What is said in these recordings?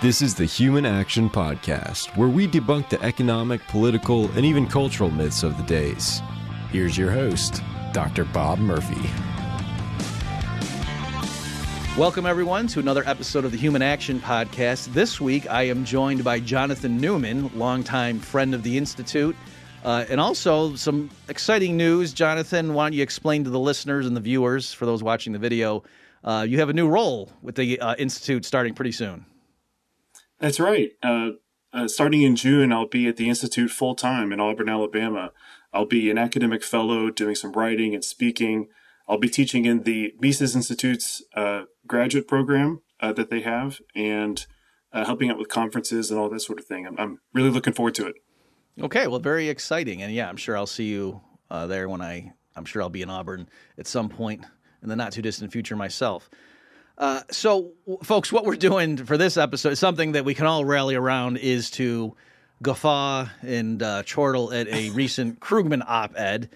This is the Human Action Podcast, where we debunk the economic, political, and even cultural myths of the days. Here's your host, Dr. Bob Murphy. Welcome, everyone, to another episode of the Human Action Podcast. This week, I am joined by Jonathan Newman, longtime friend of the Institute, uh, and also some exciting news. Jonathan, why don't you explain to the listeners and the viewers, for those watching the video, uh, you have a new role with the uh, Institute starting pretty soon. That's right. Uh, uh, starting in June, I'll be at the Institute full time in Auburn, Alabama. I'll be an academic fellow doing some writing and speaking. I'll be teaching in the Mises Institute's uh, graduate program uh, that they have and uh, helping out with conferences and all that sort of thing. I'm, I'm, really looking forward to it. Okay, well, very exciting. And yeah, I'm sure I'll see you uh, there when I, I'm sure I'll be in Auburn at some point in the not too distant future myself. Uh, so, folks, what we're doing for this episode is something that we can all rally around is to guffaw and uh, chortle at a recent Krugman op-ed.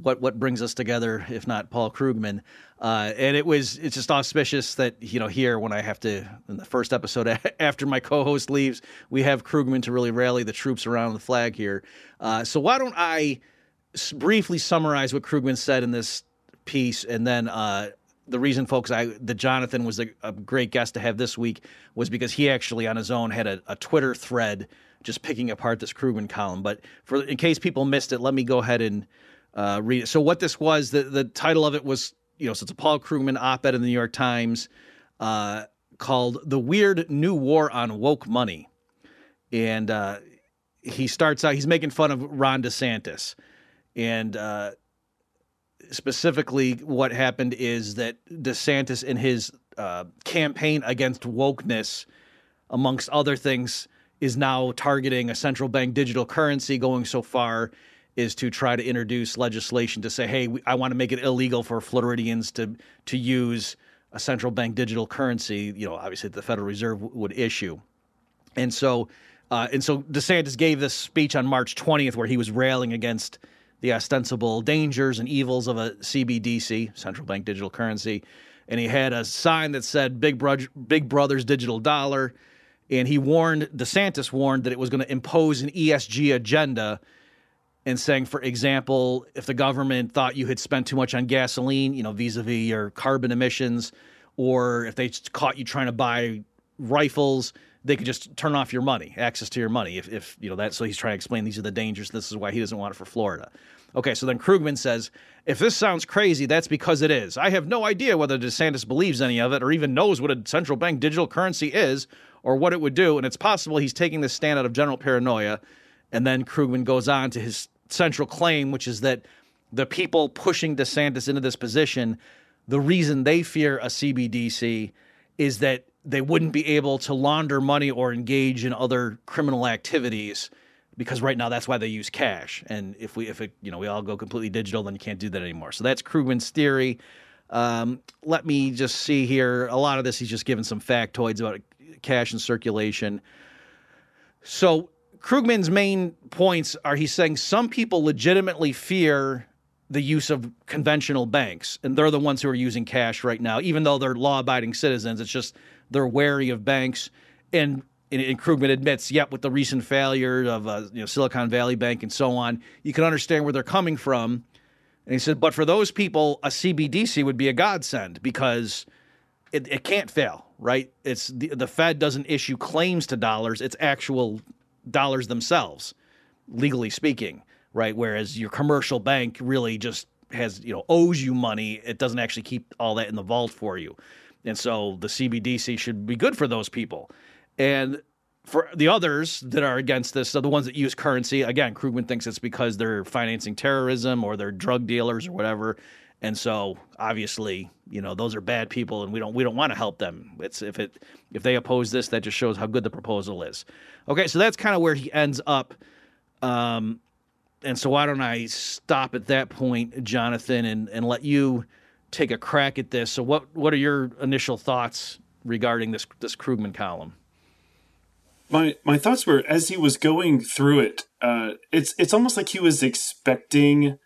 What what brings us together, if not Paul Krugman? Uh, and it was it's just auspicious that you know here when I have to in the first episode after my co-host leaves, we have Krugman to really rally the troops around the flag here. Uh, so why don't I briefly summarize what Krugman said in this piece, and then uh, the reason, folks, I the Jonathan was a, a, great guest to have this week was because he actually on his own had a, a Twitter thread just picking apart this Krugman column. But for in case people missed it, let me go ahead and uh, read it. So what this was, the the title of it was, you know, so it's a Paul Krugman op-ed in the New York Times uh, called "The Weird New War on Woke Money," and uh, he starts out he's making fun of Ron DeSantis, and uh, specifically, what happened is that DeSantis, in his uh, campaign against wokeness, amongst other things, is now targeting a central bank digital currency, going so far is to try to introduce legislation to say, hey, I want to make it illegal for Floridians to to use a central bank digital currency. You know, obviously the Federal Reserve would issue, and so uh, and so DeSantis gave this speech on March 20th where he was railing against the ostensible dangers and evils of a CBDC, central bank digital currency. And he had a sign that said Big, Bro- Big Brother's digital dollar. And he warned, DeSantis warned that it was going to impose an ESG agenda and saying, for example, if the government thought you had spent too much on gasoline, you know, vis a vis your carbon emissions, or if they caught you trying to buy rifles, they could just turn off your money, access to your money. If, if you know that, so he's trying to explain these are the dangers. This is why he doesn't want it for Florida. Okay, so then Krugman says, if this sounds crazy, that's because it is. I have no idea whether DeSantis believes any of it or even knows what a central bank digital currency is or what it would do. And it's possible he's taking this stand out of general paranoia. And then Krugman goes on to his central claim, which is that the people pushing DeSantis into this position, the reason they fear a CBDC is that they wouldn't be able to launder money or engage in other criminal activities because right now that's why they use cash. And if we if it you know we all go completely digital, then you can't do that anymore. So that's Krugman's theory. Um, let me just see here. A lot of this he's just given some factoids about cash and circulation. So Krugman's main points are he's saying some people legitimately fear the use of conventional banks, and they're the ones who are using cash right now, even though they're law-abiding citizens. It's just they're wary of banks. And, and Krugman admits, yep, with the recent failure of uh, you know, Silicon Valley Bank and so on, you can understand where they're coming from. And he said, but for those people, a CBDC would be a godsend because it, it can't fail, right? It's the, the Fed doesn't issue claims to dollars; it's actual dollars themselves, legally speaking, right? Whereas your commercial bank really just has you know owes you money; it doesn't actually keep all that in the vault for you. And so the CBDC should be good for those people. And for the others that are against this, so the ones that use currency, again, Krugman thinks it's because they're financing terrorism or they're drug dealers or whatever. And so obviously, you know, those are bad people and we don't we don't want to help them. It's if it if they oppose this, that just shows how good the proposal is. Okay, so that's kind of where he ends up. Um and so why don't I stop at that point, Jonathan, and, and let you take a crack at this. So, what what are your initial thoughts regarding this this Krugman column? My my thoughts were as he was going through it. Uh, it's it's almost like he was expecting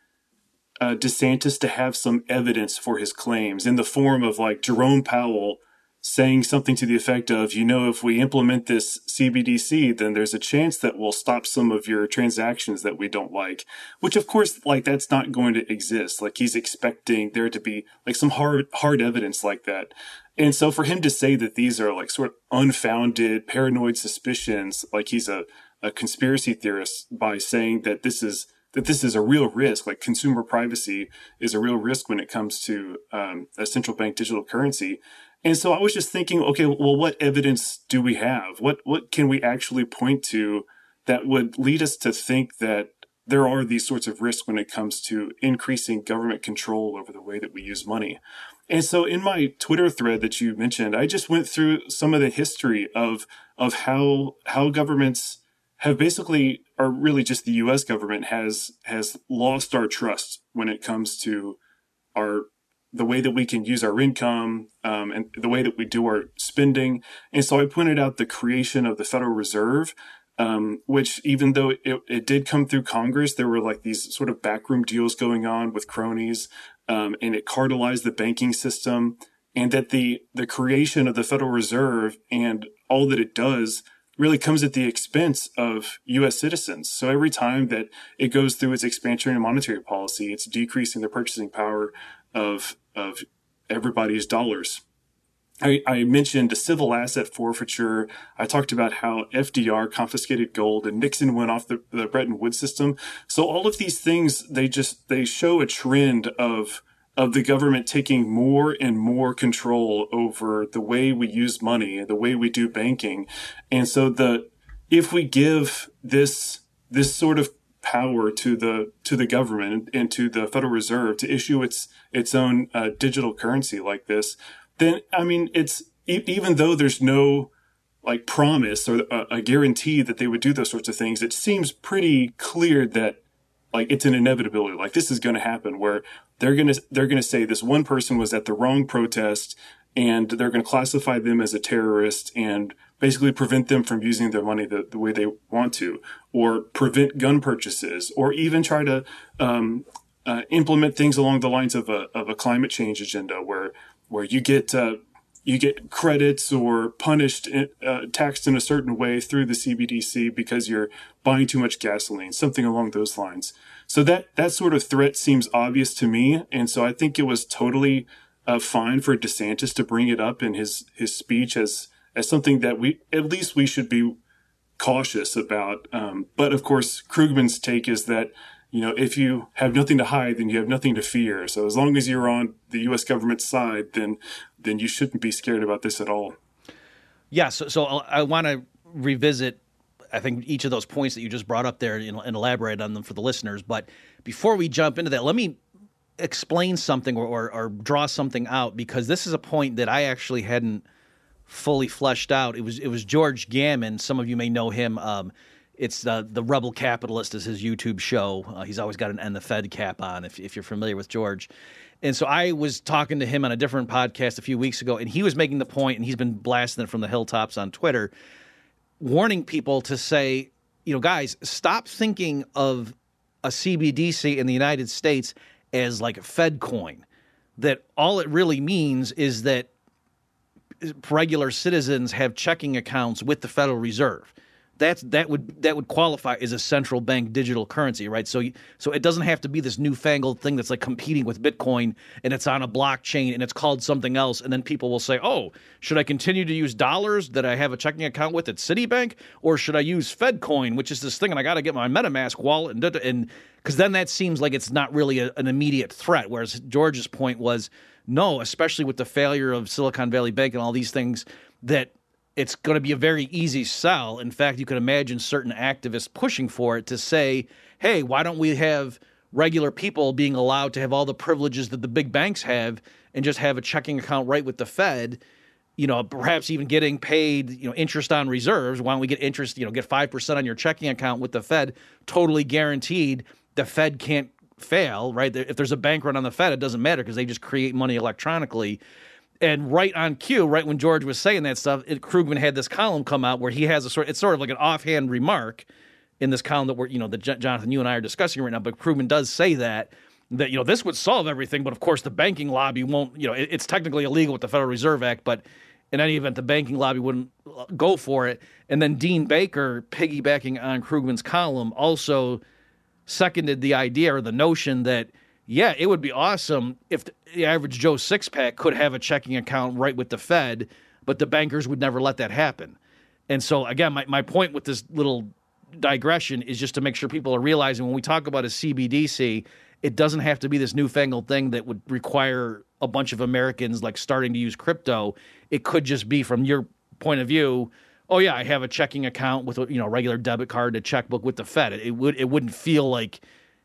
uh, DeSantis to have some evidence for his claims in the form of like Jerome Powell saying something to the effect of, you know, if we implement this CBDC, then there's a chance that we'll stop some of your transactions that we don't like. Which, of course, like that's not going to exist. Like he's expecting there to be like some hard hard evidence like that. And so for him to say that these are like sort of unfounded, paranoid suspicions, like he's a, a conspiracy theorist by saying that this is that this is a real risk, like consumer privacy is a real risk when it comes to um, a central bank digital currency. And so I was just thinking, okay, well, what evidence do we have? What what can we actually point to that would lead us to think that there are these sorts of risks when it comes to increasing government control over the way that we use money? And so in my Twitter thread that you mentioned, I just went through some of the history of of how how governments have basically or really just the US government has has lost our trust when it comes to our the way that we can use our income um, and the way that we do our spending. And so I pointed out the creation of the Federal Reserve, um, which even though it, it, did come through Congress, there were like these sort of backroom deals going on with cronies, um, and it cartelized the banking system. And that the the creation of the Federal Reserve and all that it does really comes at the expense of U.S. citizens. So every time that it goes through its expansionary monetary policy, it's decreasing the purchasing power of of everybody's dollars. I, I, mentioned civil asset forfeiture. I talked about how FDR confiscated gold and Nixon went off the, the Bretton Woods system. So all of these things, they just, they show a trend of, of the government taking more and more control over the way we use money the way we do banking. And so the, if we give this, this sort of power to the to the government and to the Federal Reserve to issue its its own uh, digital currency like this, then I mean, it's even though there's no like promise or a, a guarantee that they would do those sorts of things, it seems pretty clear that like it's an inevitability. Like this is going to happen where they're going to they're going to say this one person was at the wrong protest and they're going to classify them as a terrorist and basically prevent them from using their money the, the way they want to, or prevent gun purchases, or even try to um, uh, implement things along the lines of a, of a climate change agenda where where you get uh, you get credits or punished uh, taxed in a certain way through the CBDC because you're buying too much gasoline, something along those lines. So that that sort of threat seems obvious to me, and so I think it was totally uh, fine for DeSantis to bring it up in his his speech as as something that we at least we should be cautious about. Um, but of course, Krugman's take is that you know if you have nothing to hide, then you have nothing to fear. So as long as you're on the U.S. government's side, then then you shouldn't be scared about this at all. Yeah. So, so I want to revisit. I think each of those points that you just brought up there and, and elaborate on them for the listeners. But before we jump into that, let me explain something or, or, or draw something out because this is a point that I actually hadn't fully fleshed out. It was it was George Gammon. Some of you may know him. Um, it's uh, the Rebel Capitalist is his YouTube show. Uh, he's always got an "End the Fed" cap on. If if you're familiar with George, and so I was talking to him on a different podcast a few weeks ago, and he was making the point, and he's been blasting it from the hilltops on Twitter, warning people to say, you know, guys, stop thinking of a CBDC in the United States as like a Fed coin. That all it really means is that regular citizens have checking accounts with the Federal Reserve. That's that would that would qualify as a central bank digital currency, right? So so it doesn't have to be this newfangled thing that's like competing with Bitcoin and it's on a blockchain and it's called something else, and then people will say, "Oh, should I continue to use dollars that I have a checking account with at Citibank, or should I use FedCoin, which is this thing, and I got to get my MetaMask wallet and and because then that seems like it's not really a, an immediate threat." Whereas George's point was no, especially with the failure of Silicon Valley Bank and all these things, that it's going to be a very easy sell. In fact, you can imagine certain activists pushing for it to say, hey, why don't we have regular people being allowed to have all the privileges that the big banks have and just have a checking account right with the Fed? You know, perhaps even getting paid, you know, interest on reserves. Why don't we get interest, you know, get 5% on your checking account with the Fed, totally guaranteed. The Fed can't fail, right? If there's a bank run on the Fed, it doesn't matter because they just create money electronically. And right on cue, right when George was saying that stuff, it, Krugman had this column come out where he has a sort. It's sort of like an offhand remark in this column that we're, you know, that Jonathan, you and I are discussing right now. But Krugman does say that that you know this would solve everything, but of course the banking lobby won't. You know, it, it's technically illegal with the Federal Reserve Act, but in any event, the banking lobby wouldn't uh, go for it. And then Dean Baker, piggybacking on Krugman's column, also seconded the idea or the notion that, yeah, it would be awesome if the average Joe six pack could have a checking account right with the Fed, but the bankers would never let that happen. And so, again, my, my point with this little digression is just to make sure people are realizing when we talk about a CBDC, it doesn't have to be this newfangled thing that would require a bunch of Americans like starting to use crypto. It could just be from your point of view. Oh yeah, I have a checking account with a you know regular debit card, and a checkbook with the Fed. It would it wouldn't feel like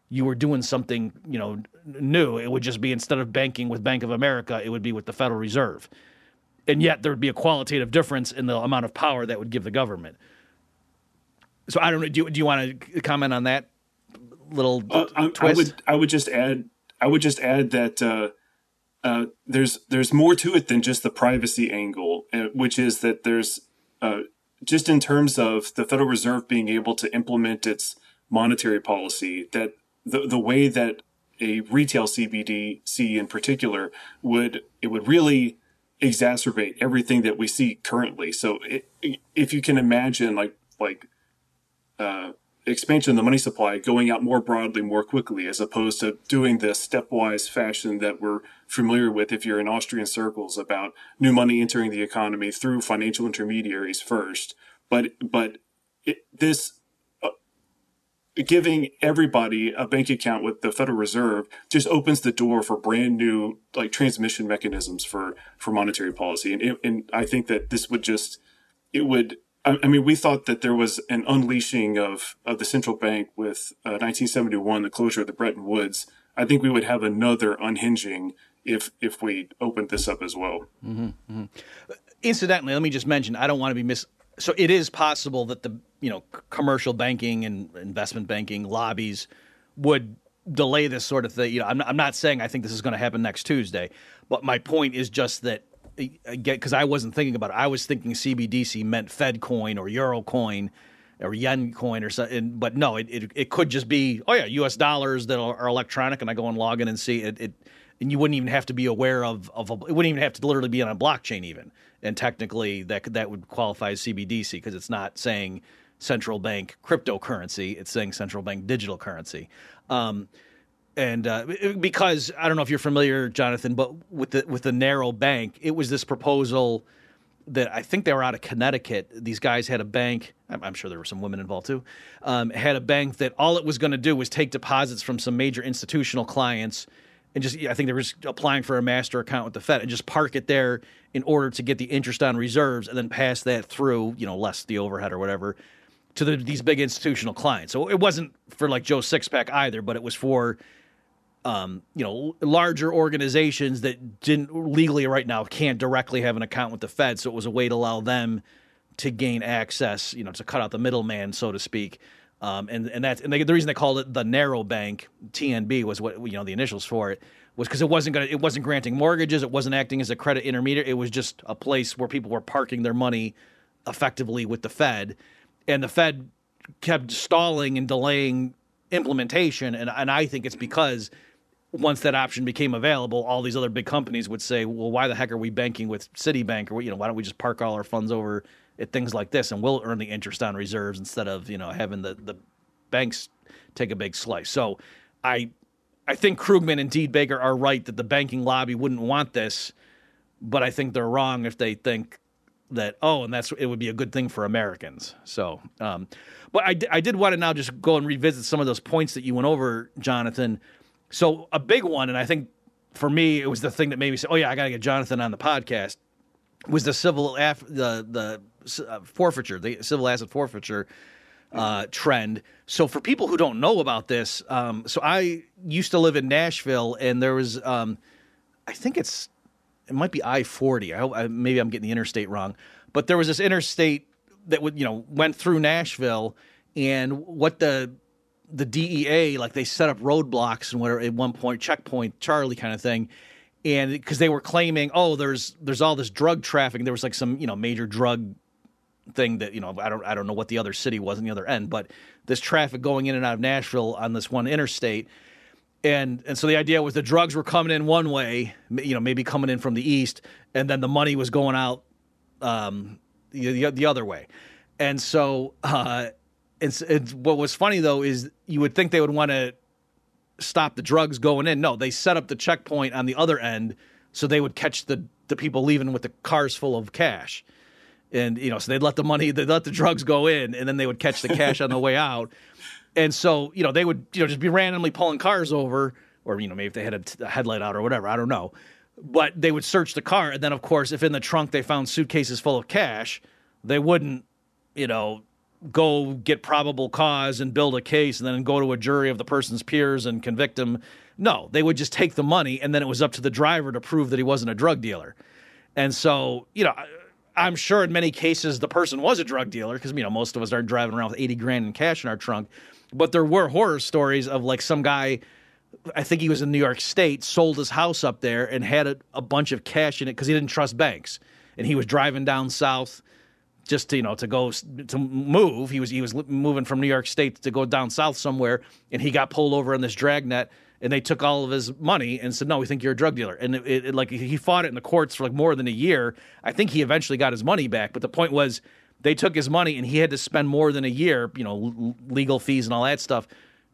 you were doing something you know new. It would just be instead of banking with Bank of America, it would be with the Federal Reserve, and yet there would be a qualitative difference in the amount of power that would give the government. So I don't know. Do you, do you want to comment on that little uh, I, twist? I would. I would just add. I would just add that uh, uh, there's there's more to it than just the privacy angle, uh, which is that there's uh, just in terms of the Federal Reserve being able to implement its monetary policy, that the the way that a retail CBDC in particular would it would really exacerbate everything that we see currently. So it, if you can imagine, like like uh, expansion of the money supply going out more broadly more quickly as opposed to doing the stepwise fashion that we're familiar with if you're in Austrian circles about new money entering the economy through financial intermediaries first but but it, this giving everybody a bank account with the Federal Reserve just opens the door for brand new like transmission mechanisms for for monetary policy and and I think that this would just it would I, mean, we thought that there was an unleashing of, of the central bank with uh, 1971, the closure of the Bretton Woods. I think we would have another unhinging if if we opened this up as well. Mm-hmm, mm-hmm. Incidentally, let me just mention, I don't want to be mis. So it is possible that the you know commercial banking and investment banking lobbies would delay this sort of thing. You know, I'm, I'm not saying I think this is going to happen next Tuesday, but my point is just that because I wasn't thinking about it. I was thinking CBDC meant Fed coin or Euro coin or yen coin or something. But no, it, it, it could just be oh yeah, U.S. dollars that are, electronic, and I go and log in and see it. it and you wouldn't even have to be aware of of a, it wouldn't even have to literally be on a blockchain even. And technically, that that would qualify as CBDC because it's not saying central bank cryptocurrency; it's saying central bank digital currency. Um, and uh, because I don't know if you're familiar, Jonathan, but with the with the narrow bank, it was this proposal that I think they were out of Connecticut. These guys had a bank. I'm, I'm sure there were some women involved too. Um, had a bank that all it was going to do was take deposits from some major institutional clients and just I think they were just applying for a master account with the Fed and just park it there in order to get the interest on reserves and then pass that through, you know, less the overhead or whatever to the, these big institutional clients. So it wasn't for like Joe Sixpack either, but it was for um, you know, larger organizations that didn't legally right now can't directly have an account with the Fed. So it was a way to allow them to gain access, you know, to cut out the middleman, so to speak. Um, and and that's and they, the reason they called it the narrow bank TNB was what you know the initials for it was because it wasn't to it wasn't granting mortgages, it wasn't acting as a credit intermediary. It was just a place where people were parking their money effectively with the Fed, and the Fed kept stalling and delaying implementation. And and I think it's because once that option became available, all these other big companies would say, "Well, why the heck are we banking with Citibank, or you know, why don't we just park all our funds over at things like this, and we'll earn the interest on reserves instead of you know having the the banks take a big slice." So, I I think Krugman and Dean Baker are right that the banking lobby wouldn't want this, but I think they're wrong if they think that oh, and that's it would be a good thing for Americans. So, um, but I I did want to now just go and revisit some of those points that you went over, Jonathan so a big one, and I think for me it was the thing that made me say, "Oh yeah, I got to get Jonathan on the podcast." Was the civil af- the the uh, forfeiture, the civil asset forfeiture uh, trend. So for people who don't know about this, um, so I used to live in Nashville, and there was, um, I think it's, it might be I forty. I, maybe I'm getting the interstate wrong, but there was this interstate that would you know went through Nashville, and what the the DEA, like they set up roadblocks and whatever at one point, checkpoint Charlie kind of thing, and because they were claiming, oh, there's there's all this drug trafficking. There was like some you know major drug thing that you know I don't I don't know what the other city was on the other end, but this traffic going in and out of Nashville on this one interstate. And and so the idea was the drugs were coming in one way, you know, maybe coming in from the east, and then the money was going out um, the, the other way. And so, uh, it's, it's what was funny though is you would think they would want to stop the drugs going in. No, they set up the checkpoint on the other end so they would catch the the people leaving with the cars full of cash. And you know, so they'd let the money, they'd let the drugs go in, and then they would catch the cash on the way out. And so, you know, they would, you know, just be randomly pulling cars over, or you know, maybe if they had a, a headlight out or whatever, I don't know. But they would search the car, and then of course, if in the trunk they found suitcases full of cash, they wouldn't, you know, go get probable cause and build a case and then go to a jury of the person's peers and convict him. No, they would just take the money and then it was up to the driver to prove that he wasn't a drug dealer. And so, you know, I'm sure in many cases the person was a drug dealer because, you know, most of us aren't driving around with 80 grand in cash in our trunk. But there were horror stories of like some guy, I think he was in New York State, sold his house up there and had a, a bunch of cash in it because he didn't trust banks. And he was driving down south just to you know to go to move. He was he was moving from New York State to go down south somewhere, and he got pulled over in this dragnet. And they took all of his money and said, "No, we think you're a drug dealer." And it, it, like he fought it in the courts for like more than a year. I think he eventually got his money back. But the point was, they took his money and he had to spend more than a year, you know, legal fees and all that stuff,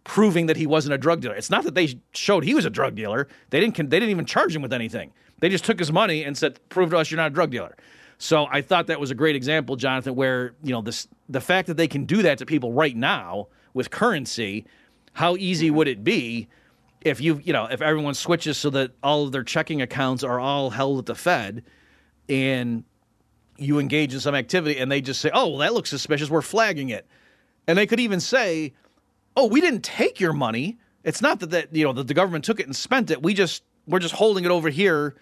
proving that he wasn't a drug dealer. It's not that they showed he was a drug dealer. They didn't. They didn't even charge him with anything. They just took his money and said, "Prove to us you're not a drug dealer." So I thought that was a great example, Jonathan, where you know this the fact that they can do that to people right now with currency, how easy would it be if you you know if everyone switches so that all of their checking accounts are all held at the Fed, and you engage in some activity and they just say, oh well that looks suspicious, we're flagging it, and they could even say, oh we didn't take your money. It's not that that you know that the government took it and spent it. We just we're just holding it over here,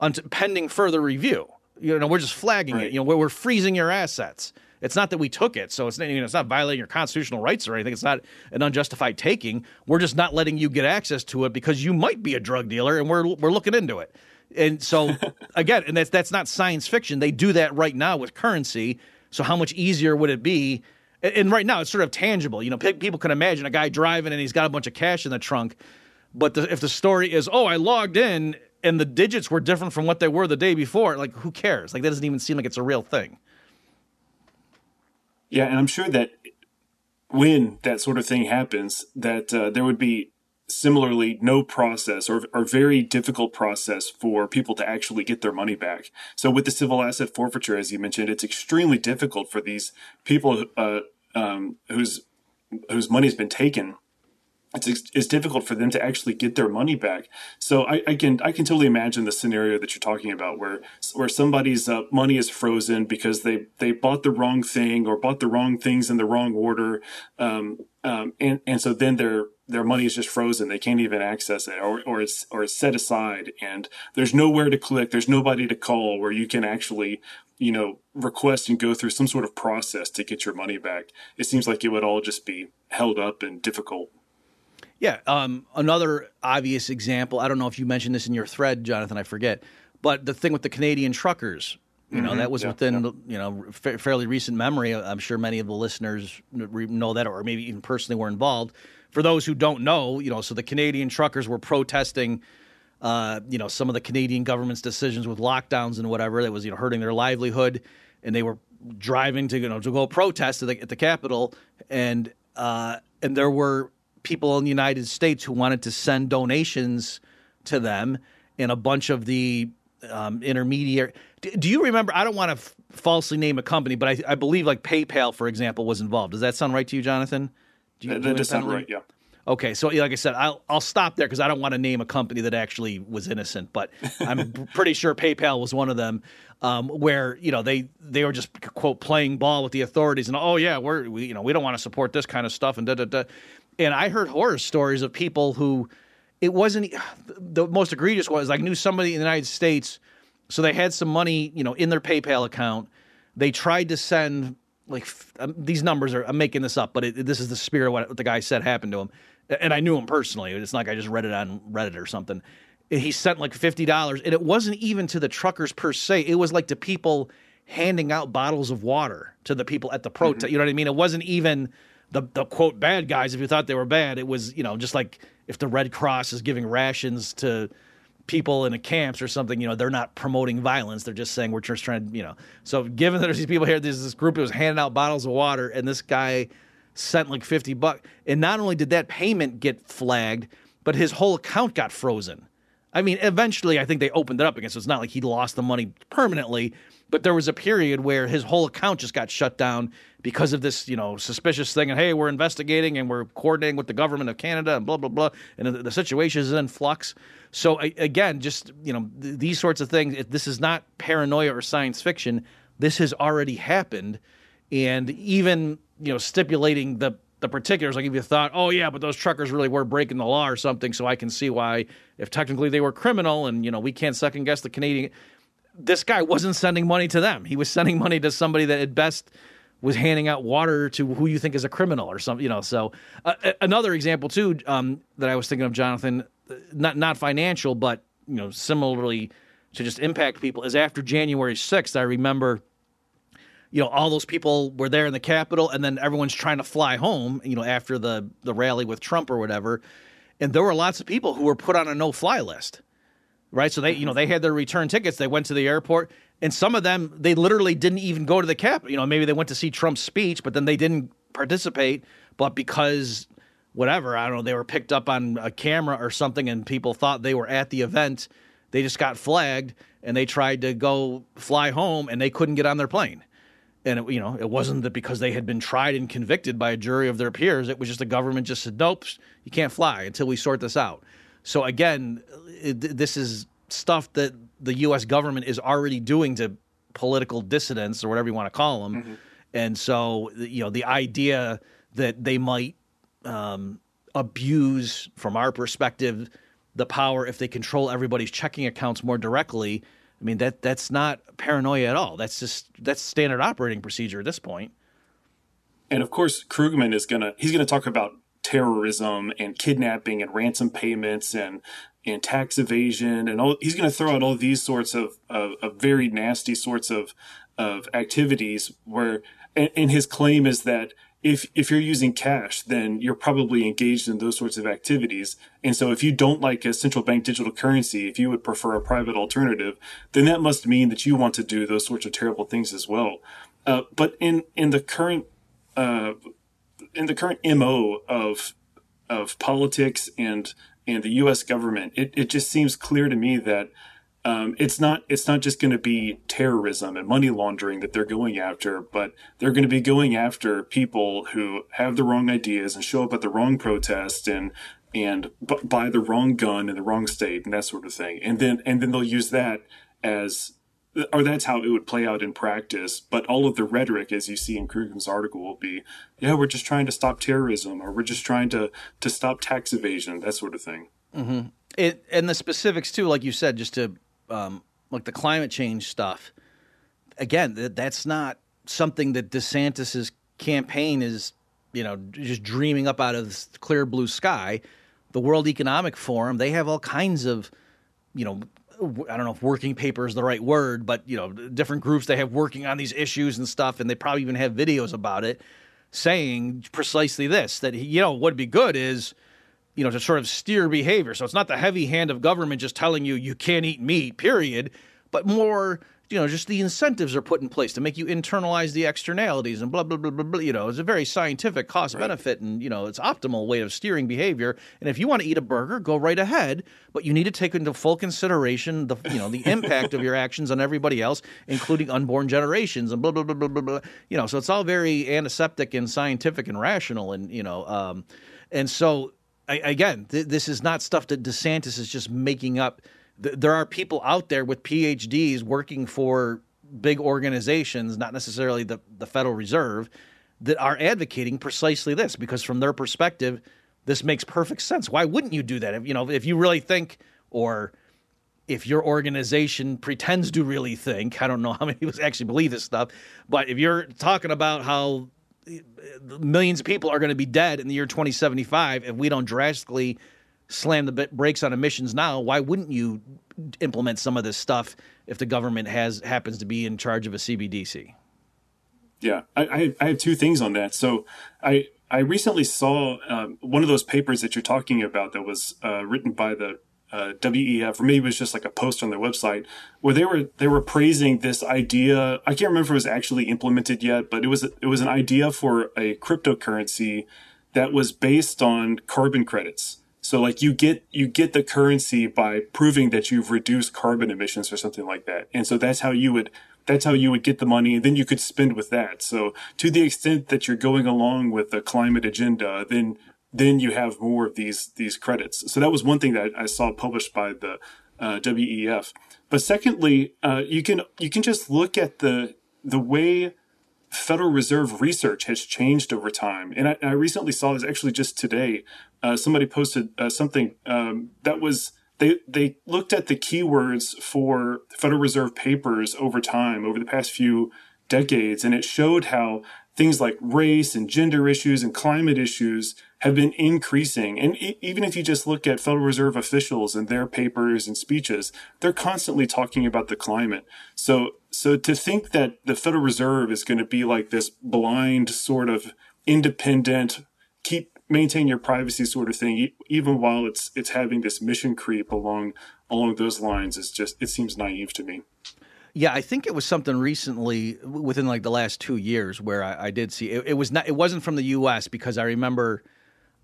until, pending further review you know, we're just flagging right. it. You know, we're, we're freezing your assets. It's not that we took it, so it's not, you know, it's not violating your constitutional rights or anything. It's not an unjustified taking. We're just not letting you get access to it because you might be a drug dealer, and we're we're looking into it. And so again, and that's that's not science fiction. They do that right now with currency. So how much easier would it be? And right now, it's sort of tangible. You know, people can imagine a guy driving and he's got a bunch of cash in the trunk. But the, if the story is, oh, I logged in and the digits were different from what they were the day before, like who cares? Like that doesn't even seem like it's a real thing. Yeah, and I'm sure that when that sort of thing happens, that uh, there would be similarly no process or, or very difficult process for people to actually get their money back. So with the civil asset forfeiture, as you mentioned, it's extremely difficult for these people uh, um, whose whose money has been taken it's, it's difficult for them to actually get their money back. So I, I, can I can totally imagine the scenario that you're talking about, where where somebody's uh, money is frozen because they they bought the wrong thing or bought the wrong things in the wrong order, um, um, and and so then their their money is just frozen. They can't even access it, or or it's or it's set aside, and there's nowhere to click. There's nobody to call where you can actually you know request and go through some sort of process to get your money back. It seems like it would all just be held up and difficult. Yeah. Um, another obvious example. I don't know if you mentioned this in your thread, Jonathan. I forget, but the thing with the Canadian truckers. You know, mm-hmm. that was yeah, within yeah. you know fa- fairly recent memory. I'm sure many of the listeners know that, or maybe even personally were involved. For those who don't know, you know, so the Canadian truckers were protesting, uh, you know, some of the Canadian government's decisions with lockdowns and whatever that was you know hurting their livelihood, and they were driving to you know to go protest at the, at the Capitol, and uh, and there were people in the United States who wanted to send donations to them, and a bunch of the um, intermediary. Do, do, you remember? I don't want to f- falsely name a company, but I, I, believe like PayPal, for example, was involved. Does that sound right to you, Jonathan? Do you, that, that does sound right. Yeah. Okay, so like I said, I'll I'll stop there because I don't want to name a company that actually was innocent, but I'm pretty sure PayPal was one of them, um, where you know they they were just quote playing ball with the authorities and oh yeah we're we, you know we don't want to support this kind of stuff and da da da, and I heard horror stories of people who it wasn't the most egregious was I knew somebody in the United States, so they had some money, you know, in their PayPal account. They tried to send like um, these numbers are I'm making this up, but it, this is the spirit of what the guy said happened to him, and I knew him personally. It's not like I just read it on Reddit or something. He sent like fifty dollars, and it wasn't even to the truckers per se. It was like to people handing out bottles of water to the people at the protest. Mm-hmm. You know what I mean? It wasn't even the the quote bad guys if you thought they were bad. It was you know just like if the Red Cross is giving rations to people in the camps or something, you know, they're not promoting violence. They're just saying we're just trying to, you know. So given that there's these people here, there's this group that was handing out bottles of water, and this guy sent like 50 bucks. And not only did that payment get flagged, but his whole account got frozen. I mean, eventually I think they opened it up again, so it's not like he lost the money permanently, but there was a period where his whole account just got shut down because of this, you know, suspicious thing. And hey, we're investigating and we're coordinating with the government of Canada and blah blah blah. And the, the situation is in flux. So again, just you know, th- these sorts of things. This is not paranoia or science fiction. This has already happened, and even you know, stipulating the the particulars, like if you thought, oh yeah, but those truckers really were breaking the law or something, so I can see why, if technically they were criminal, and you know, we can't second guess the Canadian. This guy wasn't sending money to them. He was sending money to somebody that at best was handing out water to who you think is a criminal or something. You know, so uh, another example too um, that I was thinking of, Jonathan, not not financial, but you know, similarly to just impact people is after January sixth. I remember you know all those people were there in the Capitol, and then everyone's trying to fly home. You know, after the the rally with Trump or whatever, and there were lots of people who were put on a no fly list, right? So they you know they had their return tickets. They went to the airport, and some of them they literally didn't even go to the Capitol. You know, maybe they went to see Trump's speech, but then they didn't participate. But because whatever I don't know, they were picked up on a camera or something, and people thought they were at the event. They just got flagged, and they tried to go fly home, and they couldn't get on their plane and it, you know it wasn't that because they had been tried and convicted by a jury of their peers it was just the government just said nope you can't fly until we sort this out so again it, this is stuff that the US government is already doing to political dissidents or whatever you want to call them mm-hmm. and so you know the idea that they might um, abuse from our perspective the power if they control everybody's checking accounts more directly I mean that that's not paranoia at all. That's just that's standard operating procedure at this point. And of course, Krugman is gonna he's gonna talk about terrorism and kidnapping and ransom payments and and tax evasion and all. He's gonna throw out all these sorts of of, of very nasty sorts of of activities where. And, and his claim is that if if you're using cash, then you're probably engaged in those sorts of activities. And so if you don't like a central bank digital currency, if you would prefer a private alternative, then that must mean that you want to do those sorts of terrible things as well. Uh, but in in the current uh, in the current mo of of politics and and the U.S. government, it, it just seems clear to me that um, it's not it's not just going to be terrorism and money laundering that they're going after, but they're going to be going after people who have the wrong ideas and show up at the wrong protest and and b- buy the wrong gun in the wrong state and that sort of thing, and then and then they'll use that as or that's how it would play out in practice. But all of the rhetoric, as you see in Krugman's article, will be, yeah, we're just trying to stop terrorism, or we're just trying to to stop tax evasion, that sort of thing. Mm-hmm. It and the specifics too, like you said, just to um, like the climate change stuff, again, that, that's not something that DeSantis's campaign is, you know, just dreaming up out of clear blue sky. The World Economic Forum, they have all kinds of, you know, I don't know if working paper is the right word, but you know, different groups they have working on these issues and stuff, and they probably even have videos about it saying precisely this that you know what'd be good is you know, to sort of steer behavior. So it's not the heavy hand of government just telling you you can't eat meat, period, but more, you know, just the incentives are put in place to make you internalize the externalities and blah, blah, blah, blah, blah. You know, it's a very scientific cost right. benefit and, you know, it's optimal way of steering behavior. And if you want to eat a burger, go right ahead, but you need to take into full consideration the, you know, the impact of your actions on everybody else, including unborn generations and blah, blah, blah, blah, blah, blah. You know, so it's all very antiseptic and scientific and rational and, you know, um, and so again, th- this is not stuff that DeSantis is just making up. Th- there are people out there with PhDs working for big organizations, not necessarily the, the Federal Reserve, that are advocating precisely this because from their perspective, this makes perfect sense. Why wouldn't you do that? If you know, if you really think or if your organization pretends to really think, I don't know how many people actually believe this stuff, but if you're talking about how millions of people are going to be dead in the year 2075 if we don't drastically slam the brakes on emissions now. Why wouldn't you implement some of this stuff if the government has happens to be in charge of a CBDC? Yeah, I, I have two things on that. So I I recently saw um, one of those papers that you're talking about that was uh, written by the uh, WEF, or maybe it was just like a post on their website, where they were they were praising this idea. I can't remember if it was actually implemented yet, but it was it was an idea for a cryptocurrency that was based on carbon credits. So like you get you get the currency by proving that you've reduced carbon emissions or something like that. And so that's how you would that's how you would get the money and then you could spend with that. So to the extent that you're going along with the climate agenda, then then you have more of these these credits. So that was one thing that I saw published by the uh, WEF. But secondly, uh, you can you can just look at the the way Federal Reserve research has changed over time. And I, I recently saw this actually just today. Uh, somebody posted uh, something um, that was they they looked at the keywords for Federal Reserve papers over time over the past few decades, and it showed how things like race and gender issues and climate issues have been increasing. And even if you just look at Federal Reserve officials and their papers and speeches, they're constantly talking about the climate. So, so to think that the Federal Reserve is going to be like this blind sort of independent, keep maintain your privacy sort of thing, even while it's it's having this mission creep along along those lines, is just it seems naive to me. Yeah, I think it was something recently within like the last two years where I, I did see it, it, was not it wasn't from the U.S. because I remember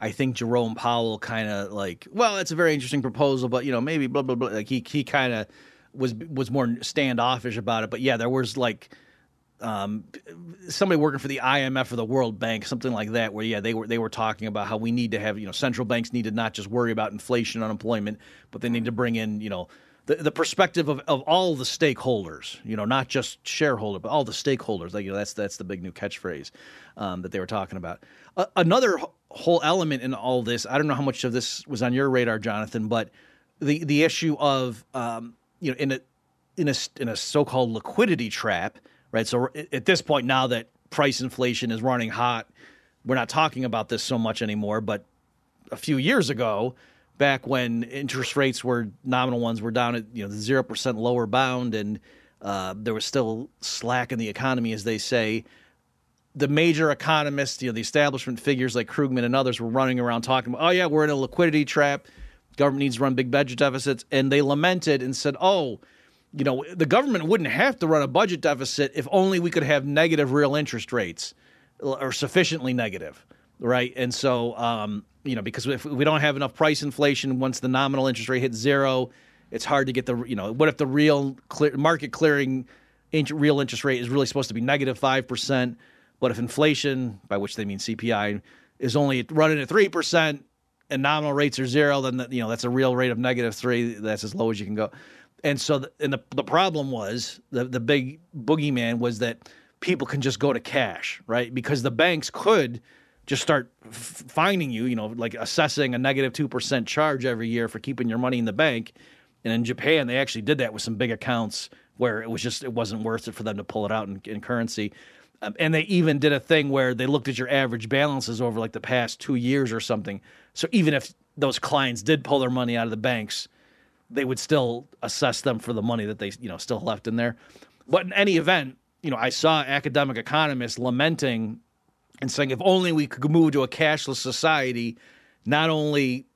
I think Jerome Powell kind of like well it's a very interesting proposal but you know maybe blah blah blah like he he kind of was was more standoffish about it but yeah there was like um, somebody working for the IMF or the World Bank, something like that, where yeah, they were they were talking about how we need to have you know central banks need to not just worry about inflation, and unemployment, but they need to bring in you know the, the perspective of, of all the stakeholders, you know, not just shareholder, but all the stakeholders. Like, you know, that's that's the big new catchphrase um, that they were talking about. Uh, another whole element in all this, I don't know how much of this was on your radar, Jonathan, but the the issue of um, you know in a in a in a so-called liquidity trap, right? So at this point, now that price inflation is running hot, we're not talking about this so much anymore. But a few years ago, back when interest rates were nominal ones were down at you know the zero percent lower bound, and uh, there was still slack in the economy, as they say. The major economists, you know, the establishment figures like Krugman and others were running around talking about, oh yeah, we're in a liquidity trap. Government needs to run big budget deficits, and they lamented and said, oh. You know, the government wouldn't have to run a budget deficit if only we could have negative real interest rates or sufficiently negative, right? And so, um, you know, because if we don't have enough price inflation once the nominal interest rate hits zero, it's hard to get the, you know, what if the real clear, market clearing real interest rate is really supposed to be negative 5%, but if inflation, by which they mean CPI, is only running at 3% and nominal rates are zero, then, the, you know, that's a real rate of negative 3. That's as low as you can go. And so, the, and the, the problem was, the, the big boogeyman was that people can just go to cash, right? Because the banks could – just start f- finding you, you know, like assessing a negative 2% charge every year for keeping your money in the bank. And in Japan, they actually did that with some big accounts where it was just, it wasn't worth it for them to pull it out in, in currency. Um, and they even did a thing where they looked at your average balances over like the past two years or something. So even if those clients did pull their money out of the banks, they would still assess them for the money that they, you know, still left in there. But in any event, you know, I saw academic economists lamenting and saying if only we could move to a cashless society, not only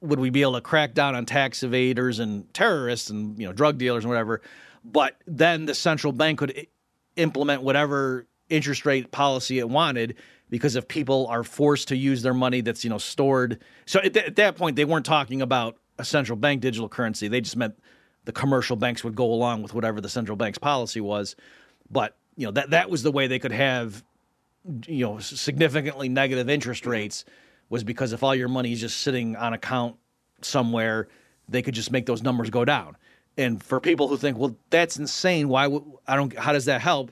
would we be able to crack down on tax evaders and terrorists and you know drug dealers and whatever, but then the central bank could implement whatever interest rate policy it wanted because if people are forced to use their money that's you know stored so at, th- at that point they weren't talking about a central bank digital currency. They just meant the commercial banks would go along with whatever the central bank's policy was. But you know that that was the way they could have you know significantly negative interest rates was because if all your money is just sitting on account somewhere, they could just make those numbers go down. And for people who think, well, that's insane. Why? Would, I don't. How does that help?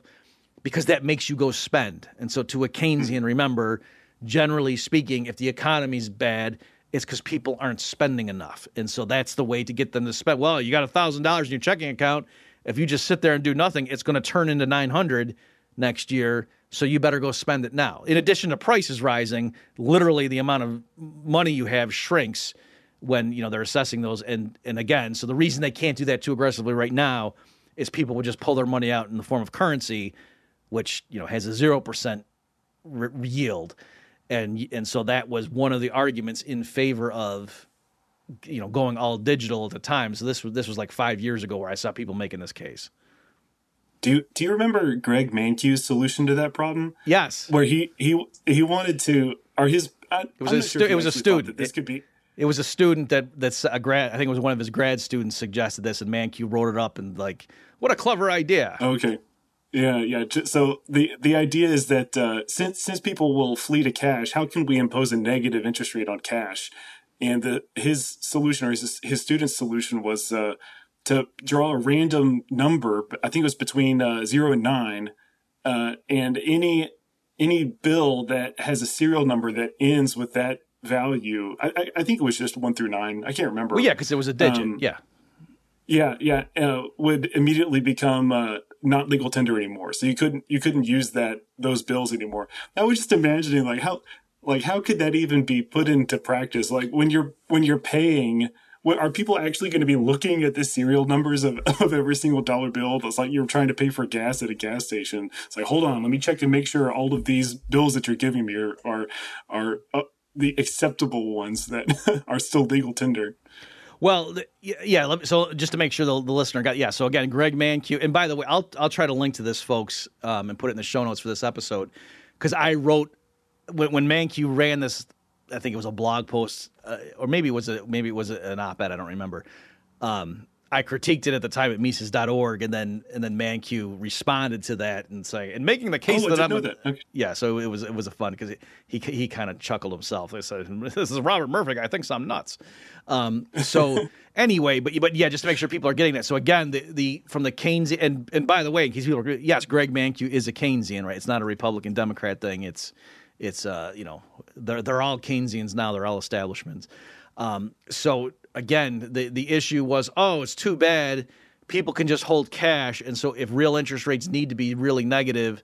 Because that makes you go spend. And so, to a Keynesian, remember, generally speaking, if the economy's bad, it's because people aren't spending enough. And so that's the way to get them to spend. Well, you got thousand dollars in your checking account. If you just sit there and do nothing, it's going to turn into nine hundred next year so you better go spend it now. In addition to prices rising, literally the amount of money you have shrinks when you know they're assessing those. And and again, so the reason they can't do that too aggressively right now is people would just pull their money out in the form of currency, which you know has a zero percent yield, and and so that was one of the arguments in favor of you know going all digital at the time. So this was this was like five years ago where I saw people making this case. Do you, do you remember Greg Mankiw's solution to that problem? Yes, where he he he wanted to or his I, it was a stu- it was a student. This could be. It was a student that that's a grad. I think it was one of his grad students suggested this, and Mankiw wrote it up and like, what a clever idea. Okay, yeah, yeah. So the the idea is that uh, since since people will flee to cash, how can we impose a negative interest rate on cash? And the, his solution or his his student's solution was uh, to draw a random number. I think it was between uh, zero and nine, uh, and any any bill that has a serial number that ends with that value. I, I, I think it was just one through nine. I can't remember. Well, yeah, because it was a digit. Um, yeah. Yeah, yeah, uh, would immediately become uh, not legal tender anymore. So you couldn't you couldn't use that those bills anymore. I was just imagining like how like how could that even be put into practice? Like when you're when you're paying what are people actually going to be looking at the serial numbers of, of every single dollar bill? That's like you're trying to pay for gas at a gas station. It's like, hold on, let me check to make sure all of these bills that you're giving me are, are, are uh, the acceptable ones that are still legal tender. Well, yeah. so just to make sure the, the, listener got yeah. So again, Greg Mankiw, and by the way, I'll I'll try to link to this, folks, um, and put it in the show notes for this episode because I wrote when when Mankiw ran this I think it was a blog post, uh, or maybe it was a maybe it was an op-ed. I don't remember. Um, I critiqued it at the time at Mises.org, and then and then Mankiw responded to that and saying and making the case oh, that I'm that. Okay. yeah. So it was it was a fun because he he, he kind of chuckled himself. He said, "This is Robert Murphy. I think I'm nuts." Um, so anyway, but but yeah, just to make sure people are getting that. So again, the the from the Keynesian and and by the way, in case people are, yes, Greg Mankiw is a Keynesian, right? It's not a Republican Democrat thing. It's it's uh, you know they're they're all Keynesians now. They're all establishments. Um, so again, the the issue was, oh, it's too bad people can just hold cash, and so if real interest rates need to be really negative,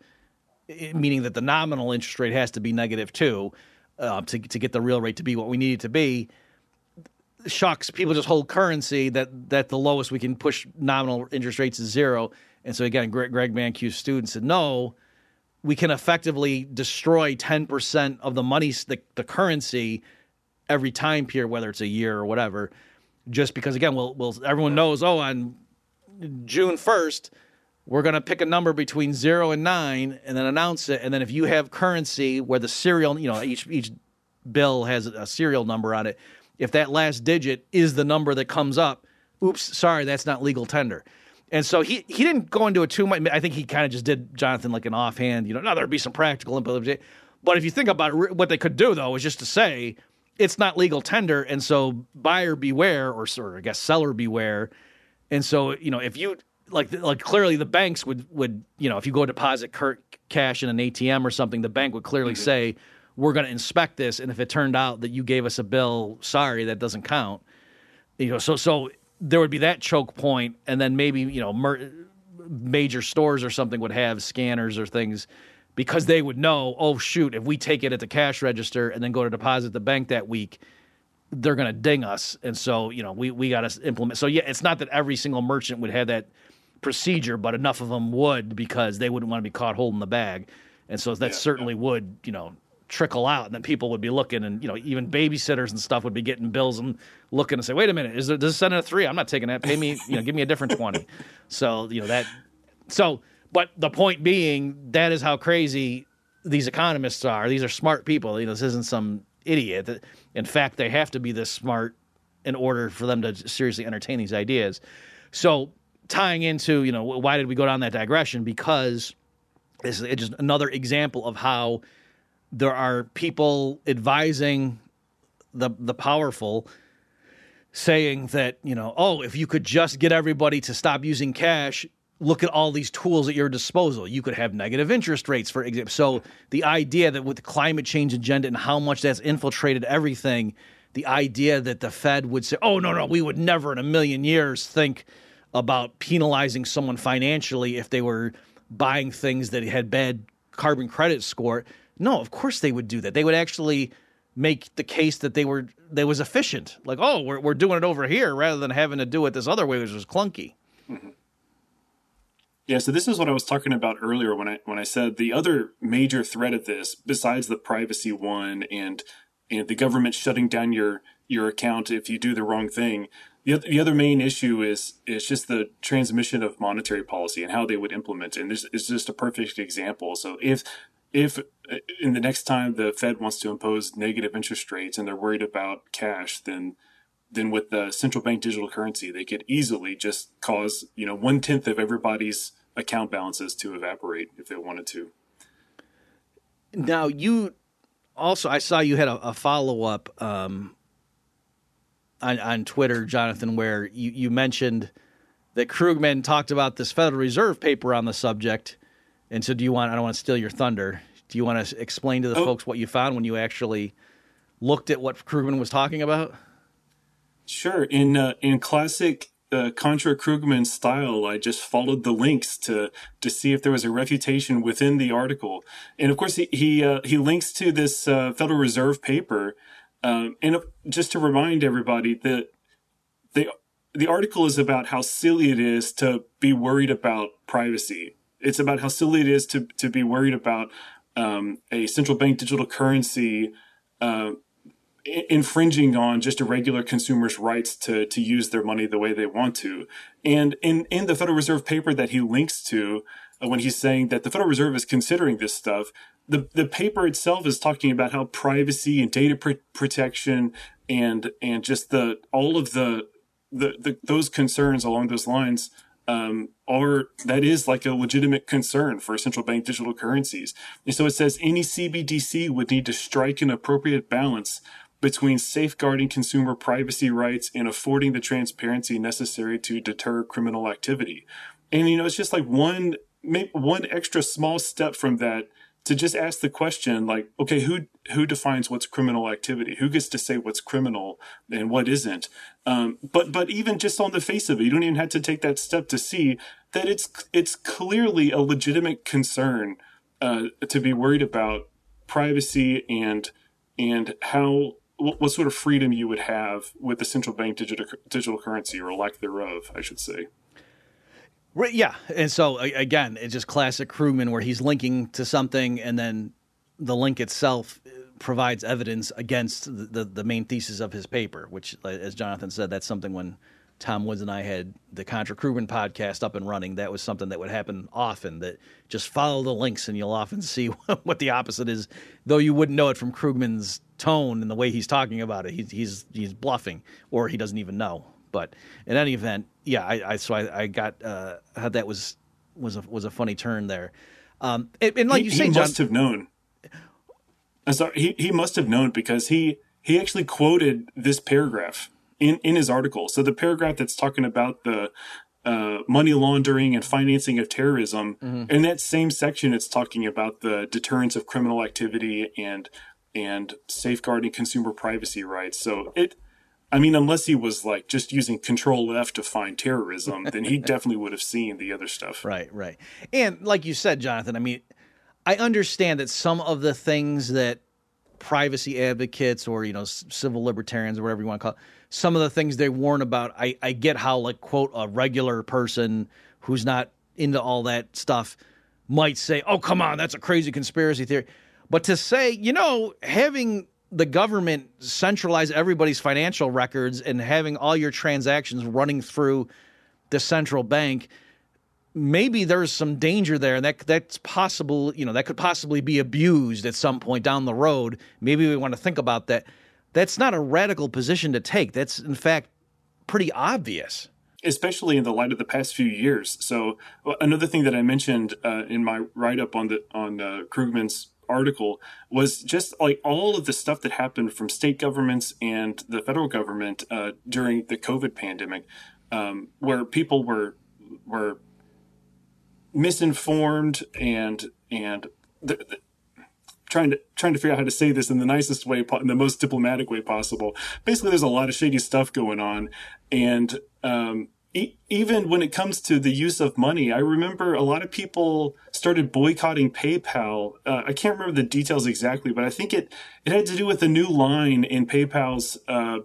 meaning that the nominal interest rate has to be negative too, uh, to to get the real rate to be what we need it to be. Shucks, people just hold currency that that the lowest we can push nominal interest rates is zero, and so again, Greg, Greg Mankiw's student said no we can effectively destroy 10% of the money, the, the currency every time period, whether it's a year or whatever, just because, again, we'll, we'll, everyone knows, oh, on June 1st, we're going to pick a number between zero and nine and then announce it. And then if you have currency where the serial, you know, each, each bill has a serial number on it, if that last digit is the number that comes up, oops, sorry, that's not legal tender. And so he he didn't go into it too much. I think he kind of just did Jonathan like an offhand, you know, now there'd be some practical implications. But if you think about it, what they could do though is just to say it's not legal tender, and so buyer beware, or, or I guess seller beware. And so you know if you like like clearly the banks would would you know if you go deposit cash in an ATM or something, the bank would clearly mm-hmm. say we're going to inspect this, and if it turned out that you gave us a bill, sorry, that doesn't count. You know, so so there would be that choke point, and then maybe you know mer- major stores or something would have scanners or things because they would know, oh shoot, if we take it at the cash register and then go to deposit the bank that week, they're going to ding us, and so you know we we got to implement. So yeah, it's not that every single merchant would have that procedure, but enough of them would because they wouldn't want to be caught holding the bag, and so that yeah, certainly yeah. would you know trickle out, and then people would be looking, and you know, even babysitters and stuff would be getting bills and looking and say, "Wait a minute, is there does it send a three? I'm not taking that. Pay me, you know, give me a different twenty. So you know that. So, but the point being, that is how crazy these economists are. These are smart people. You know, this isn't some idiot. In fact, they have to be this smart in order for them to seriously entertain these ideas. So, tying into you know, why did we go down that digression? Because it's just another example of how there are people advising the the powerful saying that you know oh if you could just get everybody to stop using cash look at all these tools at your disposal. You could have negative interest rates for example. So the idea that with the climate change agenda and how much that's infiltrated everything the idea that the fed would say oh no no we would never in a million years think about penalizing someone financially if they were buying things that had bad carbon credit score no, of course they would do that. They would actually make the case that they were they was efficient. Like, oh, we're we're doing it over here rather than having to do it this other way, which was clunky. Mm-hmm. Yeah, so this is what I was talking about earlier when I when I said the other major threat of this, besides the privacy one and and the government shutting down your your account if you do the wrong thing. The other, the other main issue is is just the transmission of monetary policy and how they would implement it. And this is just a perfect example. So if if uh, in the next time the Fed wants to impose negative interest rates and they're worried about cash, then then with the central bank digital currency, they could easily just cause you know one tenth of everybody's account balances to evaporate if they wanted to. Now you also, I saw you had a, a follow up um, on on Twitter, Jonathan, where you you mentioned that Krugman talked about this Federal Reserve paper on the subject and so, do you want? I don't want to steal your thunder. Do you want to explain to the oh. folks what you found when you actually looked at what Krugman was talking about? Sure. In uh, in classic uh, Contra Krugman style, I just followed the links to to see if there was a refutation within the article, and of course he he uh, he links to this uh, Federal Reserve paper, um, and just to remind everybody that the the article is about how silly it is to be worried about privacy it's about how silly it is to to be worried about um, a central bank digital currency uh, infringing on just a regular consumer's rights to to use their money the way they want to. And in in the Federal Reserve paper that he links to, uh, when he's saying that the Federal Reserve is considering this stuff, the the paper itself is talking about how privacy and data pr- protection and and just the all of the the, the those concerns along those lines um, are that is like a legitimate concern for central bank digital currencies. And so it says any CBDC would need to strike an appropriate balance between safeguarding consumer privacy rights and affording the transparency necessary to deter criminal activity. And you know, it's just like one one extra small step from that to just ask the question like okay who who defines what's criminal activity? Who gets to say what's criminal and what isn't? Um, but but even just on the face of it you don't even have to take that step to see that it's it's clearly a legitimate concern uh, to be worried about privacy and and how what sort of freedom you would have with the central bank digital digital currency or lack thereof I should say Yeah, and so again, it's just classic Krugman where he's linking to something, and then the link itself uh, provides evidence against the, the, the main thesis of his paper. Which, uh, as Jonathan said, that's something when Tom Woods and I had the Contra Krugman podcast up and running. That was something that would happen often. That just follow the links, and you'll often see what the opposite is. Though you wouldn't know it from Krugman's tone and the way he's talking about it. He's he's he's bluffing, or he doesn't even know. But in any event, yeah, I, I so I, I got uh, how that was was a was a funny turn there. Um, and, and like he, you say, he John, must have known. I'm sorry, he he must have known because he he actually quoted this paragraph in in his article. So the paragraph that's talking about the uh, money laundering and financing of terrorism. Mm-hmm. In that same section, it's talking about the deterrence of criminal activity and and safeguarding consumer privacy rights. So it I mean, unless he was like just using Control F to find terrorism, then he definitely would have seen the other stuff. Right, right. And like you said, Jonathan, I mean, I understand that some of the things that privacy advocates or you know civil libertarians or whatever you want to call it, some of the things they warn about, I, I get how like quote a regular person who's not into all that stuff might say, "Oh, come on, that's a crazy conspiracy theory." But to say, you know, having the government centralize everybody's financial records and having all your transactions running through the central bank maybe there's some danger there and that that's possible you know that could possibly be abused at some point down the road. Maybe we want to think about that. That's not a radical position to take. That's in fact pretty obvious. Especially in the light of the past few years. So another thing that i mentioned uh, in my write-up on the on uh, krugman's article was just like all of the stuff that happened from state governments and the federal government uh, during the COVID pandemic, um, where people were were misinformed and and the, the, trying to trying to figure out how to say this in the nicest way, in the most diplomatic way possible. Basically, there's a lot of shady stuff going on, and um, even when it comes to the use of money, I remember a lot of people started boycotting PayPal. Uh, I can't remember the details exactly, but I think it it had to do with a new line in PayPal's uh,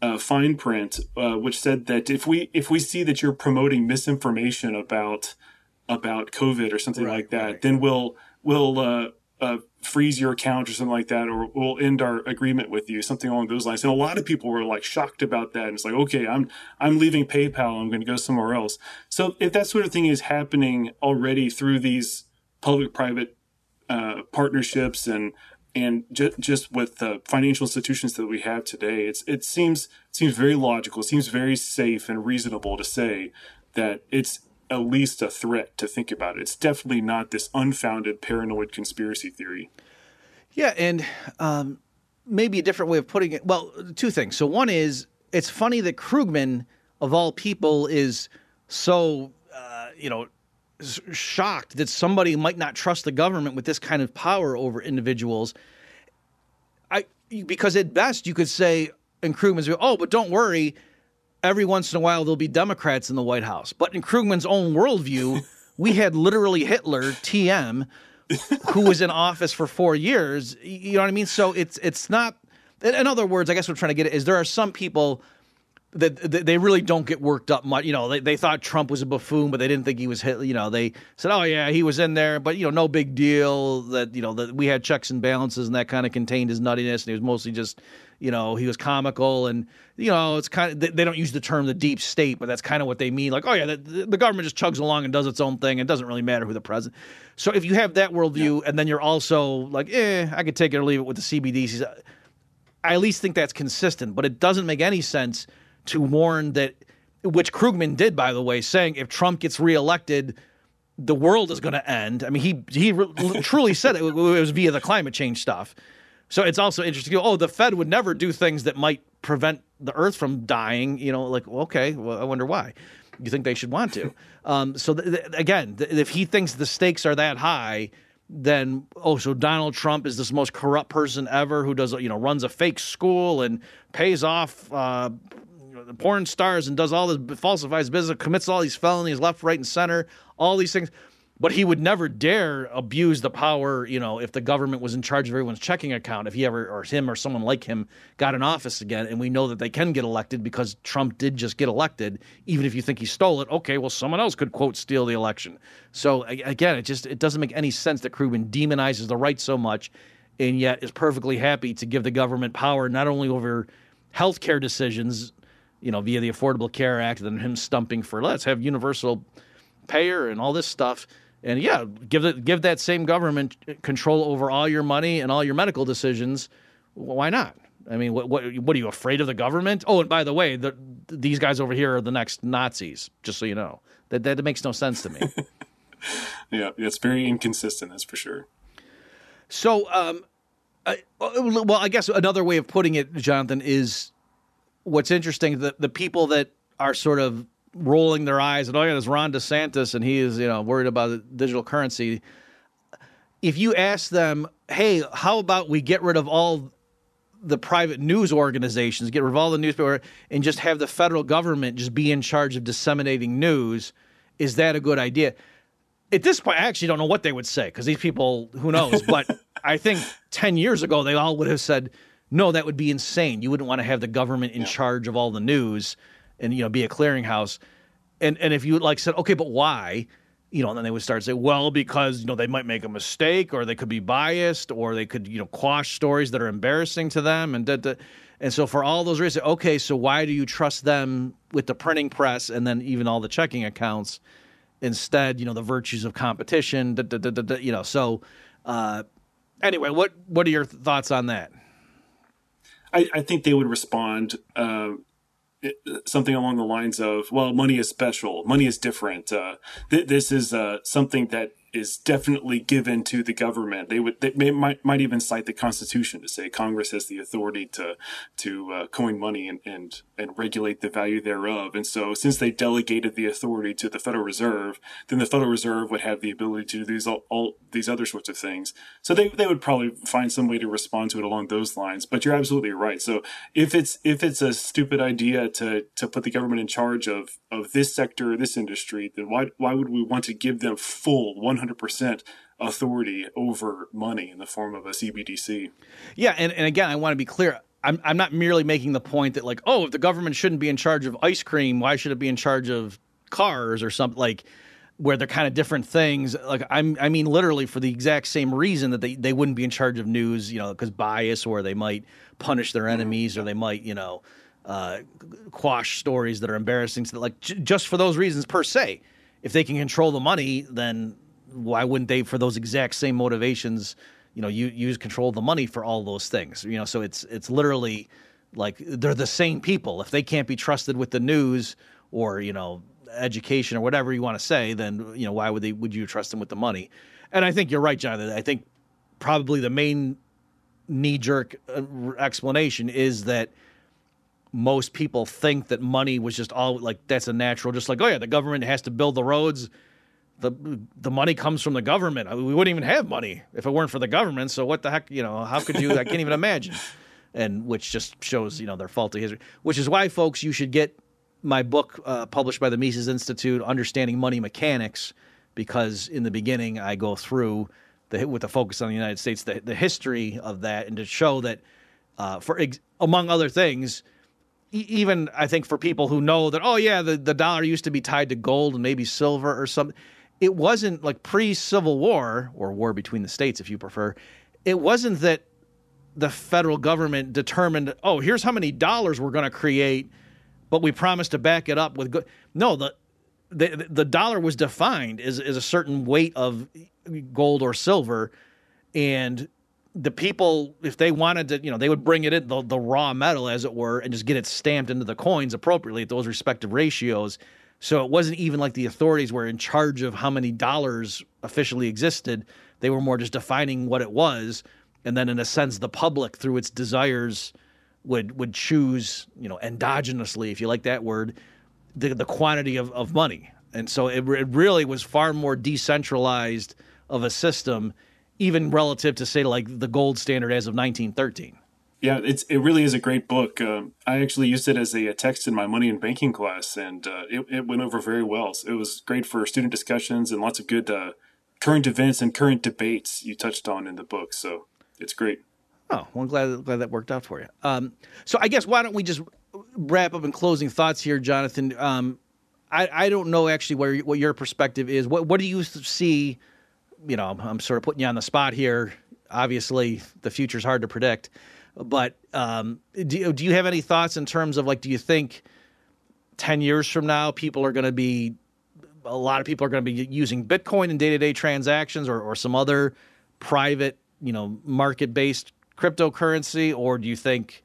uh, fine print, uh, which said that if we if we see that you're promoting misinformation about about COVID or something right, like that, right. then we'll we'll uh, freeze your account or something like that, or we'll end our agreement with you, something along those lines. And a lot of people were like shocked about that. And it's like, okay, I'm I'm leaving PayPal. I'm going to go somewhere else. So if that sort of thing is happening already through these public-private uh, partnerships and and just just with the financial institutions that we have today, it's it seems seems very logical. It seems very safe and reasonable to say that it's at least a threat to think about it. It's definitely not this unfounded paranoid conspiracy theory. Yeah, and um, maybe a different way of putting it. Well, two things. So one is it's funny that Krugman, of all people, is so uh, you know shocked that somebody might not trust the government with this kind of power over individuals. I because at best you could say in Krugman's oh, but don't worry every once in a while there'll be Democrats in the White House. But in Krugman's own worldview, we had literally Hitler, TM, who was in office for four years. You know what I mean? So it's it's not. In other words, I guess what I'm trying to get at is there are some people that, they really don't get worked up much. You know, they, they thought Trump was a buffoon, but they didn't think he was hit. You know, they said, "Oh yeah, he was in there," but you know, no big deal. That you know that we had checks and balances, and that kind of contained his nuttiness, and he was mostly just, you know, he was comical, and you know, it's kind of they, they don't use the term the deep state, but that's kind of what they mean. Like, oh yeah, the, the, government just chugs along and does its own thing. It doesn't really matter who the president. So if you have that worldview, yeah. and then you're also like, eh, I could take it or leave it with the CBDCs. I at least think that's consistent, but it doesn't make any sense to warn that, which Krugman did, by the way, saying if Trump gets reelected, the world is going to end. I mean, he he truly said it, it was via the climate change stuff. So it's also interesting. Oh, the Fed would never do things that might prevent the Earth from dying. You know, like okay, well, I wonder why. You think they should want to? Um, so th- th- again, th- if he thinks the stakes are that high, then oh, so Donald Trump is this most corrupt person ever who does you know runs a fake school and pays off uh, porn stars and does all this falsifies business, commits all these felonies left, right, and center, all these things. But he would never dare abuse the power, you know, if the government was in charge of everyone's checking account, if he ever, or him or someone like him got in office again. And we know that they can get elected because Trump did just get elected. Even if you think he stole it, okay, well, someone else could, quote, steal the election. So again, it just, it doesn't make any sense that Krugman demonizes the right so much and yet is perfectly happy to give the government power not only over healthcare decisions you know, via the Affordable Care Act, and him stumping for let's have universal payer and all this stuff. And yeah, give it, give that same government control over all your money and all your medical decisions. Why not? I mean, what what what are you afraid of the government? Oh, and by the way, the, these guys over here are the next Nazis. Just so you know, that that makes no sense to me. yeah, it's very inconsistent. That's for sure. So, um, I, well, I guess another way of putting it, Jonathan, is what's interesting the the people that are sort of rolling their eyes and oh yeah, there's Ron DeSantis and he is you know worried about digital currency. If you ask them, hey, how about we get rid of all the private news organizations, get rid of all the newspaper, and just have the federal government just be in charge of disseminating news, is that a good idea? At this point, I actually don't know what they would say because these people, who knows? But I think 10 years ago, they all would have said, no, that would be insane. You wouldn't want to have the government in yeah. charge of all the news and you know be a clearinghouse. And and if you like said, okay, but why? You know, and then they would start to say, well, because you know they might make a mistake, or they could be biased, or they could you know quash stories that are embarrassing to them, and da, da. and so for all those reasons, okay, so why do you trust them with the printing press and then even all the checking accounts? Instead, you know, the virtues of competition, da, you know. So, uh, anyway, what what are your thoughts on that? I, I think they would respond uh, something along the lines of, "Well, money is special. Money is different. Uh, th- this is uh, something that is definitely given to the government. They would they may, might might even cite the Constitution to say Congress has the authority to to uh, coin money and, and and regulate the value thereof. And so, since they delegated the authority to the Federal Reserve, then the Federal Reserve would have the ability to do these all, all these other sorts of things. So they they would probably find some way to respond to it along those lines. But you're absolutely right. So if it's if it's a stupid idea to to put the government in charge of of this sector, this industry, then why why would we want to give them full 100 100% authority over money in the form of a CBDC. Yeah, and, and again, I want to be clear. I'm, I'm not merely making the point that, like, oh, if the government shouldn't be in charge of ice cream, why should it be in charge of cars or something? Like, where they're kind of different things. Like I'm, I mean, literally for the exact same reason that they, they wouldn't be in charge of news, you know, because bias, or they might punish their enemies, or they might, you know, uh, quash stories that are embarrassing. So like j- just for those reasons per se, if they can control the money, then why wouldn't they, for those exact same motivations, you know, you, use control of the money for all those things? You know, so it's it's literally like they're the same people. If they can't be trusted with the news or you know education or whatever you want to say, then you know why would they would you trust them with the money? And I think you're right, Jonathan. I think probably the main knee jerk uh, explanation is that most people think that money was just all like that's a natural, just like oh yeah, the government has to build the roads. The, the money comes from the government. I mean, we wouldn't even have money if it weren't for the government. So what the heck, you know? How could you? I can't even imagine. And which just shows you know their faulty history. Which is why, folks, you should get my book uh, published by the Mises Institute, Understanding Money Mechanics, because in the beginning I go through the with the focus on the United States, the, the history of that, and to show that, uh, for ex- among other things, even I think for people who know that, oh yeah, the, the dollar used to be tied to gold and maybe silver or something, it wasn't like pre Civil War or war between the states, if you prefer. It wasn't that the federal government determined, oh, here's how many dollars we're going to create but we promised to back it up with good. No, the the the dollar was defined as, as a certain weight of gold or silver, and the people, if they wanted to, you know, they would bring it in the, the raw metal, as it were, and just get it stamped into the coins appropriately at those respective ratios. So it wasn't even like the authorities were in charge of how many dollars officially existed. They were more just defining what it was, and then in a sense, the public through its desires would would choose, you know, endogenously, if you like that word, the the quantity of, of money. And so it, it really was far more decentralized of a system, even relative to say like the gold standard as of 1913. Yeah, it's it really is a great book. Um, I actually used it as a, text in my money and banking class, and uh, it, it went over very well. So it was great for student discussions and lots of good uh, current events and current debates you touched on in the book. So it's great. Oh, well, I'm glad, glad that worked out for you. Um, so I guess why don't we just wrap up in closing thoughts here, Jonathan? Um, I, I don't know actually where, what your perspective is. What, what do you see? You know, I'm, I'm sort of putting you on the spot here. Obviously, the future's hard to predict, but um, do, do you have any thoughts in terms of like, do you think 10 years from now, people are going to be, a lot of people are going to be using Bitcoin in day to day transactions or, or some other private, you know, market based cryptocurrency, or do you think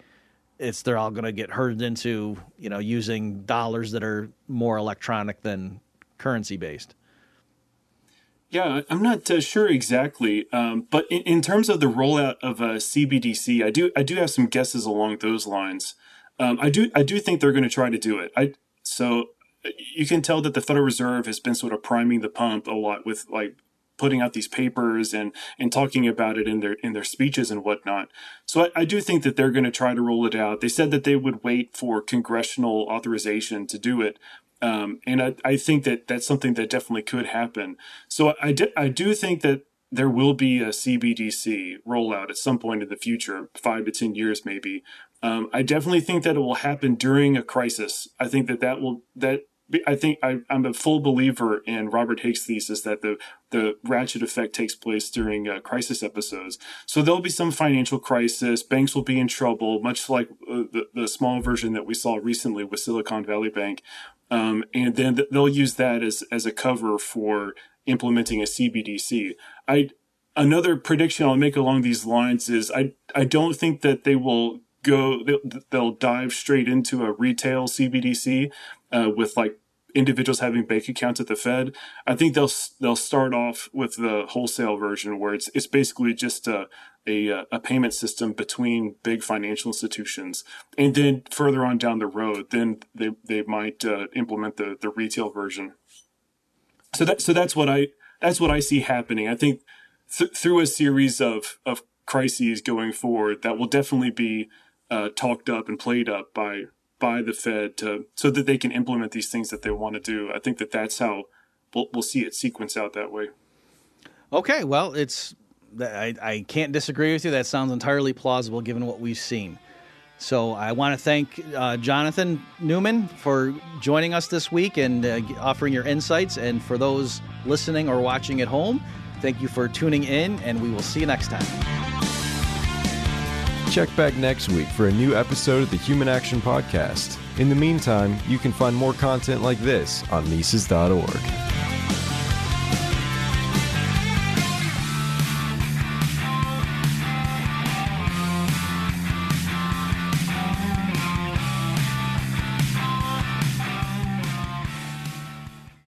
it's they're all going to get herded into you know using dollars that are more electronic than currency based? Yeah, I'm not uh, sure exactly, um, but in, in, terms of the rollout of a CBDC, I do I do have some guesses along those lines. Um, I do I do think they're going to try to do it. I so you can tell that the Federal Reserve has been sort of priming the pump a lot with like putting out these papers and and talking about it in their in their speeches and whatnot. So I, I do think that they're going to try to roll it out. They said that they would wait for congressional authorization to do it. Um, and I, I think that that's something that definitely could happen. So I, I do think that there will be a CBDC rollout at some point in the future, five to 10 years maybe. Um, I definitely think that it will happen during a crisis. I think that that will, that I think I, am a full believer in Robert Higgs' thesis that the the ratchet effect takes place during uh, crisis episodes. So there'll be some financial crisis. Banks will be in trouble, much like uh, the the small version that we saw recently with Silicon Valley Bank. Um, and then th- they'll use that as as a cover for implementing a CBDC. I another prediction I'll make along these lines is I I don't think that they will go they'll, they'll dive straight into a retail CBDC uh, with like individuals having bank accounts at the Fed. I think they'll they'll start off with the wholesale version where it's it's basically just a a, a payment system between big financial institutions, and then further on down the road, then they they might uh, implement the the retail version. So that so that's what I that's what I see happening. I think th- through a series of of crises going forward, that will definitely be uh, talked up and played up by by the Fed to so that they can implement these things that they want to do. I think that that's how we'll, we'll see it sequence out that way. Okay, well, it's I, I can't disagree with you. That sounds entirely plausible given what we've seen. So I want to thank uh, Jonathan Newman for joining us this week and uh, offering your insights. And for those listening or watching at home, thank you for tuning in, and we will see you next time. Check back next week for a new episode of the Human Action Podcast. In the meantime, you can find more content like this on Mises.org.